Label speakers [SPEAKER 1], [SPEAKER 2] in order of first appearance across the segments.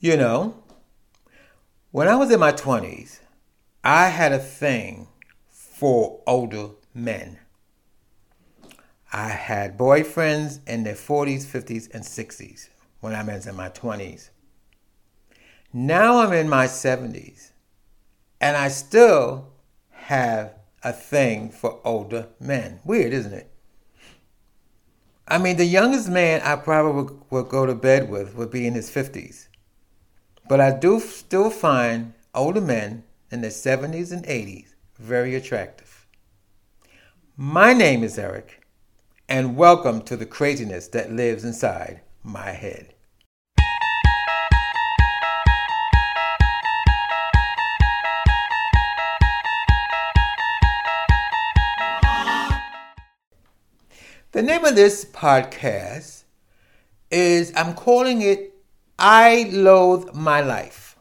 [SPEAKER 1] You know, when I was in my 20s, I had a thing for older men. I had boyfriends in their 40s, 50s, and 60s when I was in my 20s. Now I'm in my 70s, and I still have a thing for older men. Weird, isn't it? I mean, the youngest man I probably would, go to bed with would be in his 50s. But I do still find older men in their 70s and 80s very attractive. My name is Eric, and welcome to the craziness that lives inside my head. The name of this podcast is I'm calling it I Loathe My Life.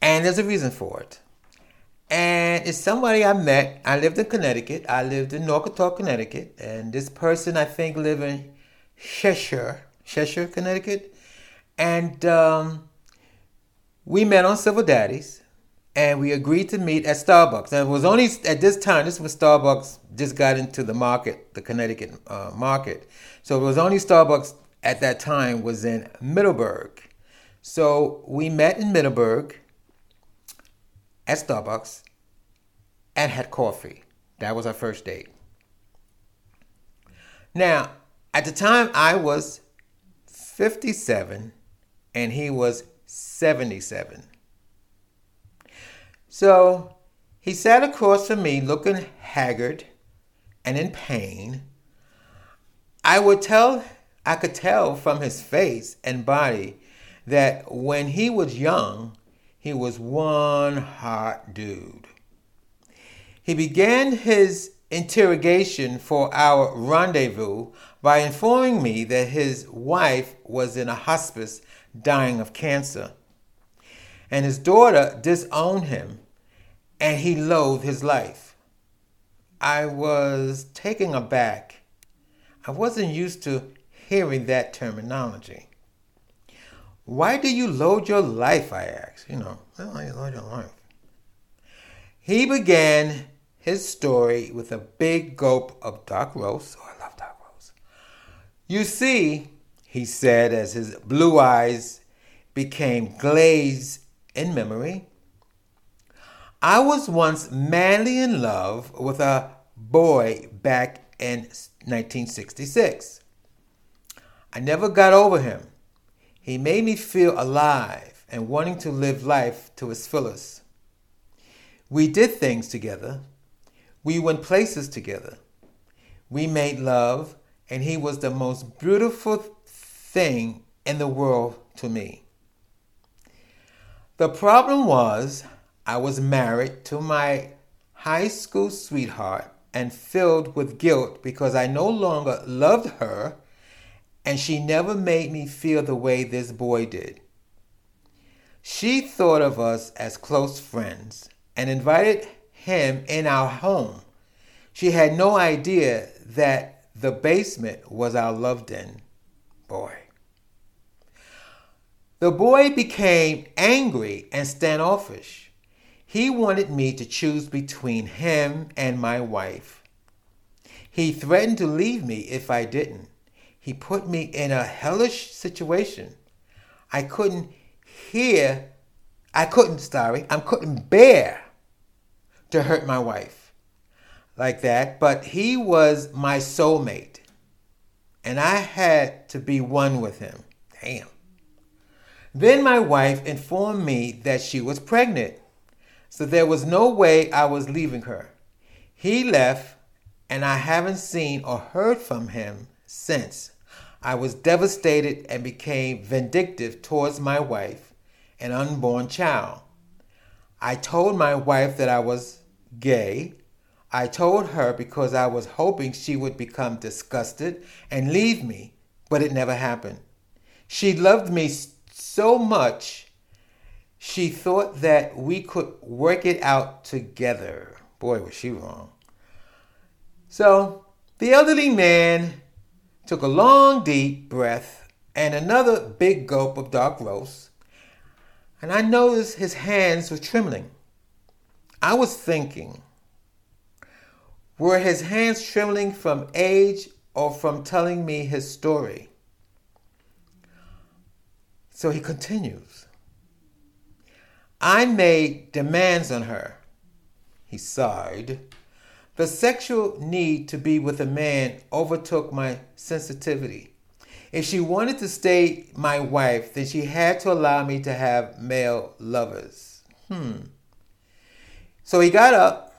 [SPEAKER 1] And there's a reason for it. And it's somebody I met. I lived in Connecticut. I lived in Naugatuck, Connecticut. And this person, I think, lived in Cheshire, Cheshire, Connecticut. And um, we met on Silver Daddies and we agreed to meet at Starbucks. And it was only at this time, this was Starbucks just got into the market, the Connecticut uh, market. So it was only Starbucks at that time was in Middlebury. So we met in Middlebury at Starbucks and had coffee. That was our first date. Now, at the time, I was 57 and he was 77. So he sat across from me looking haggard and in pain. I would tell I could tell from his face and body that when he was young, he was one hot dude. He began his interrogation for our rendezvous by informing me that his wife was in a hospice dying of cancer, and his daughter disowned him and he loathed his life. I was taken aback. I wasn't used to hearing that terminology. Why do you load your life? I asked. You know, why do you load your life? He began his story with a big gulp of dark roast. Oh, I love dark roast. You see, he said as his blue eyes became glazed in memory, I was once madly in love with a boy back in 1966. I never got over him. He made me feel alive and wanting to live life to its fullest. We did things together. We went places together. We made love, and he was the most beautiful thing in the world to me. The problem was, I was married to my high school sweetheart and filled with guilt because I no longer loved her and she never made me feel the way this boy did. She thought of us as close friends and invited him in our home. She had no idea that the basement was our love den. Boy. The boy became angry and standoffish. He wanted me to choose between him and my wife. He threatened to leave me if I didn't. He put me in a hellish situation. I couldn't hear, I couldn't, sorry, I couldn't bear to hurt my wife like that, but he was my soulmate. And I had to be one with him. Damn. Then my wife informed me that she was pregnant so there was no way I was leaving her. He left, and I haven't seen or heard from him since. I was devastated and became vindictive towards my wife and unborn child. I told my wife that I was gay. I told her because I was hoping she would become disgusted and leave me, but it never happened. She loved me so much she thought that we could work it out together. Boy, was she wrong. So the elderly man took a long, deep breath and another big gulp of dark roast, and I noticed his hands were trembling. I was thinking, were his hands trembling from age or from telling me his story? So he continues. I made demands on her. He sighed. The sexual need to be with a man overtook my sensitivity. If she wanted to stay my wife, then she had to allow me to have male lovers. Hmm. So he got up,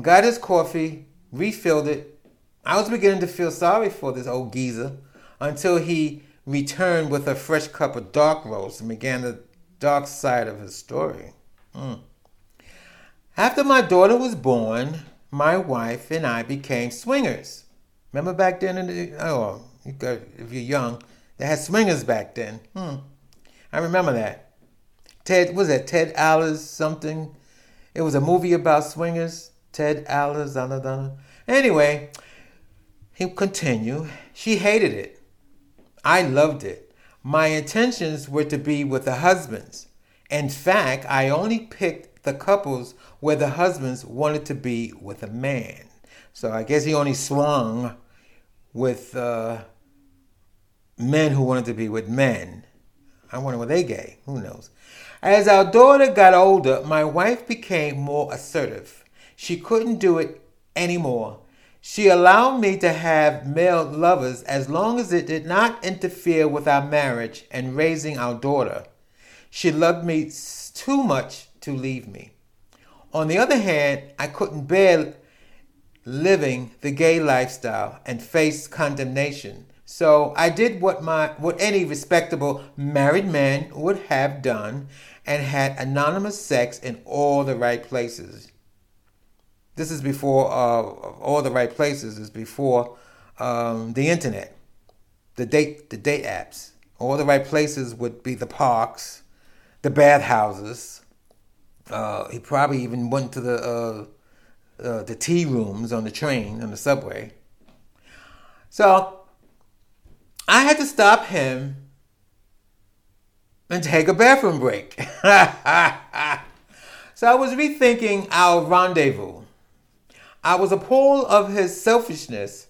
[SPEAKER 1] got his coffee, refilled it. I was beginning to feel sorry for this old geezer until he returned with a fresh cup of dark roast and began the dark side of his story. Mm. After my daughter was born, my wife and I became swingers. Remember back then in the oh you got, if you're young, they had swingers back then. Hmm. I remember that. Ted was that Ted Allers something? It was a movie about swingers. Ted Allers, da, da, da. Anyway, he continued. She hated it. I loved it. My intentions were to be with the husbands. In fact, I only picked the couples where the husbands wanted to be with a man. So I guess he only swung with uh, men who wanted to be with men. I wonder were they gay? Who knows? As our daughter got older, my wife became more assertive. She couldn't do it anymore. She allowed me to have male lovers as long as it did not interfere with our marriage and raising our daughter. She loved me too much to leave me. On the other hand, I couldn't bear living the gay lifestyle and face condemnation. So I did what my what any respectable married man would have done and had anonymous sex in all the right places. This is before uh, all the right places is before um, the internet, the date the date apps. All the right places would be the parks, the bathhouses. Uh, he probably even went to the uh, uh, the tea rooms on the train on the subway. So I had to stop him and take a bathroom break. so I was rethinking our rendezvous. I was appalled of his selfishness,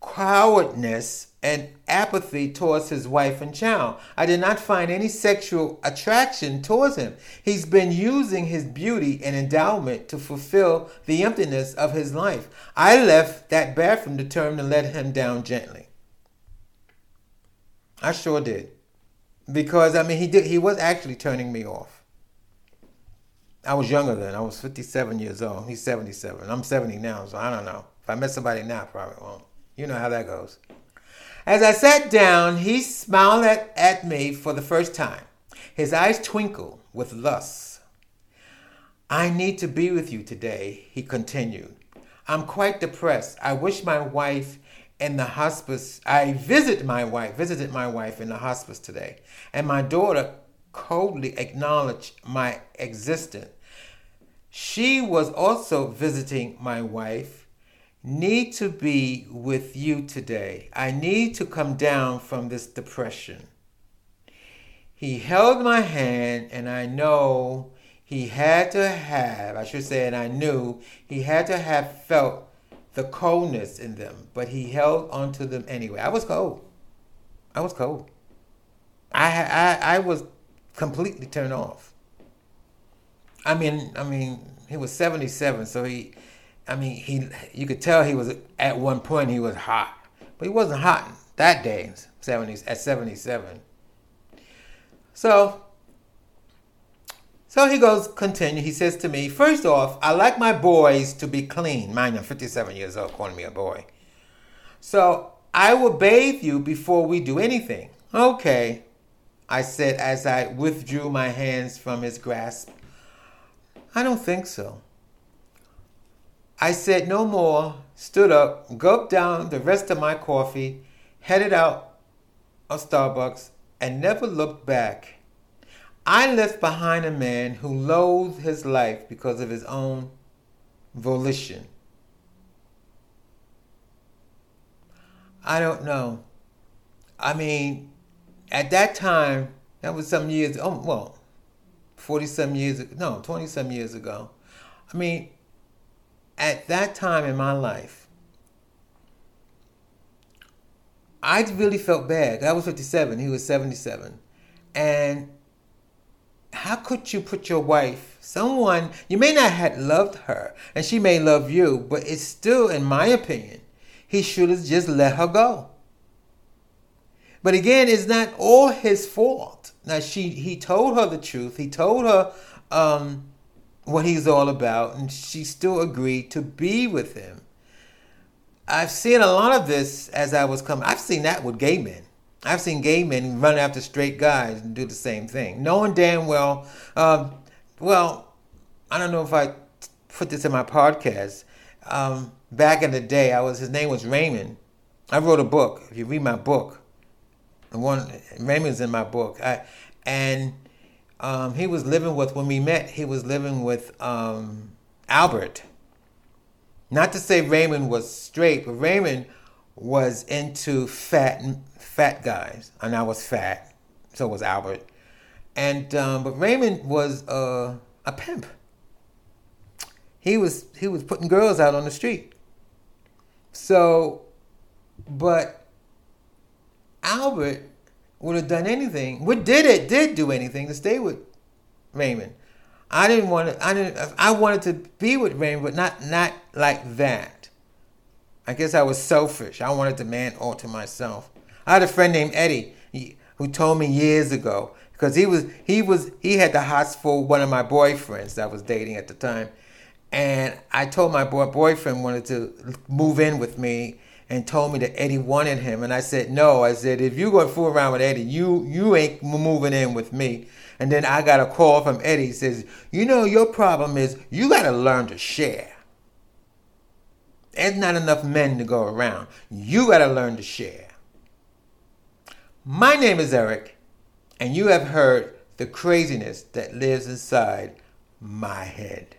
[SPEAKER 1] cowardness, and apathy towards his wife and child. I did not find any sexual attraction towards him. He's been using his beauty and endowment to fulfill the emptiness of his life. I left that bathroom determined to let him down gently. I sure did. Because I mean he did he was actually turning me off. I was younger then. I was 57 years old. He's 77. I'm 70 now, so I don't know. If I met somebody now, probably won't. You know how that goes. As I sat down, he smiled at, at me for the first time. His eyes twinkled with lust. I need to be with you today, he continued. I'm quite depressed. I wish my wife in the hospice. I visit my wife, visited my wife in the hospice today, and my daughter coldly acknowledged my existence. She was also visiting my wife. Need to be with you today. I need to come down from this depression. He held my hand, and I know he had to have, I should say, and I knew he had to have felt the coldness in them, but he held onto them anyway. I was cold. I was cold. I, I, I was completely turned off. I mean, I mean, he was 77, so he, I mean, he, you could tell he was at one point he was hot, but he wasn't hot that day, 70s at 77. So, so he goes, continue. He says to me, first off, I like my boys to be clean. Mind I'm 57 years old, calling me a boy. So I will bathe you before we do anything. Okay. I said as I withdrew my hands from his grasp. I don't think so. I said no more, stood up, gulped down the rest of my coffee, headed out of Starbucks, and never looked back. I left behind a man who loathed his life because of his own volition. I don't know. I mean, at that time, that was some years, oh, well, 40 some years no, 20 some years ago. I mean, at that time in my life, I really felt bad. I was 57, he was 77. And how could you put your wife, someone, you may not have loved her, and she may love you, but it's still, in my opinion, he should have just let her go. But again, it's not all his fault. Now she he told her the truth. He told her um, what he's all about, and she still agreed to be with him. I've seen a lot of this as I was coming. I've seen that with gay men. I've seen gay men run after straight guys and do the same thing, knowing damn well. Um, well, I don't know if I put this in my podcast. Um, back in the day, I was his name was Raymond. I wrote a book. If you read my book, the one Raymond's in my book. I, and um, he was living with when we met. He was living with um, Albert. Not to say Raymond was straight, but Raymond was into fat fat guys, and I was fat. So was Albert. And um, but Raymond was uh, a pimp. He was he was putting girls out on the street. So, but Albert would have done anything. What did it did do anything to stay with Raymond. I didn't want to. I didn't. I wanted to be with Raymond, but not not like that. I guess I was selfish. I wanted the man all to myself. I had a friend named Eddie who told me years ago because he was he was he had the hots for one of my boyfriends that I was dating at the time, and I told my boy boyfriend wanted to move in with me and told me that Eddie wanted him. And I said, no. I said, if you're going to fool around with Eddie, you, you ain't moving in with me. And then I got a call from Eddie. He says, you know, your problem is you got to learn to share. There's not enough men to go around. You got to learn to share. My name is Eric, and you have heard the craziness that lives inside my head.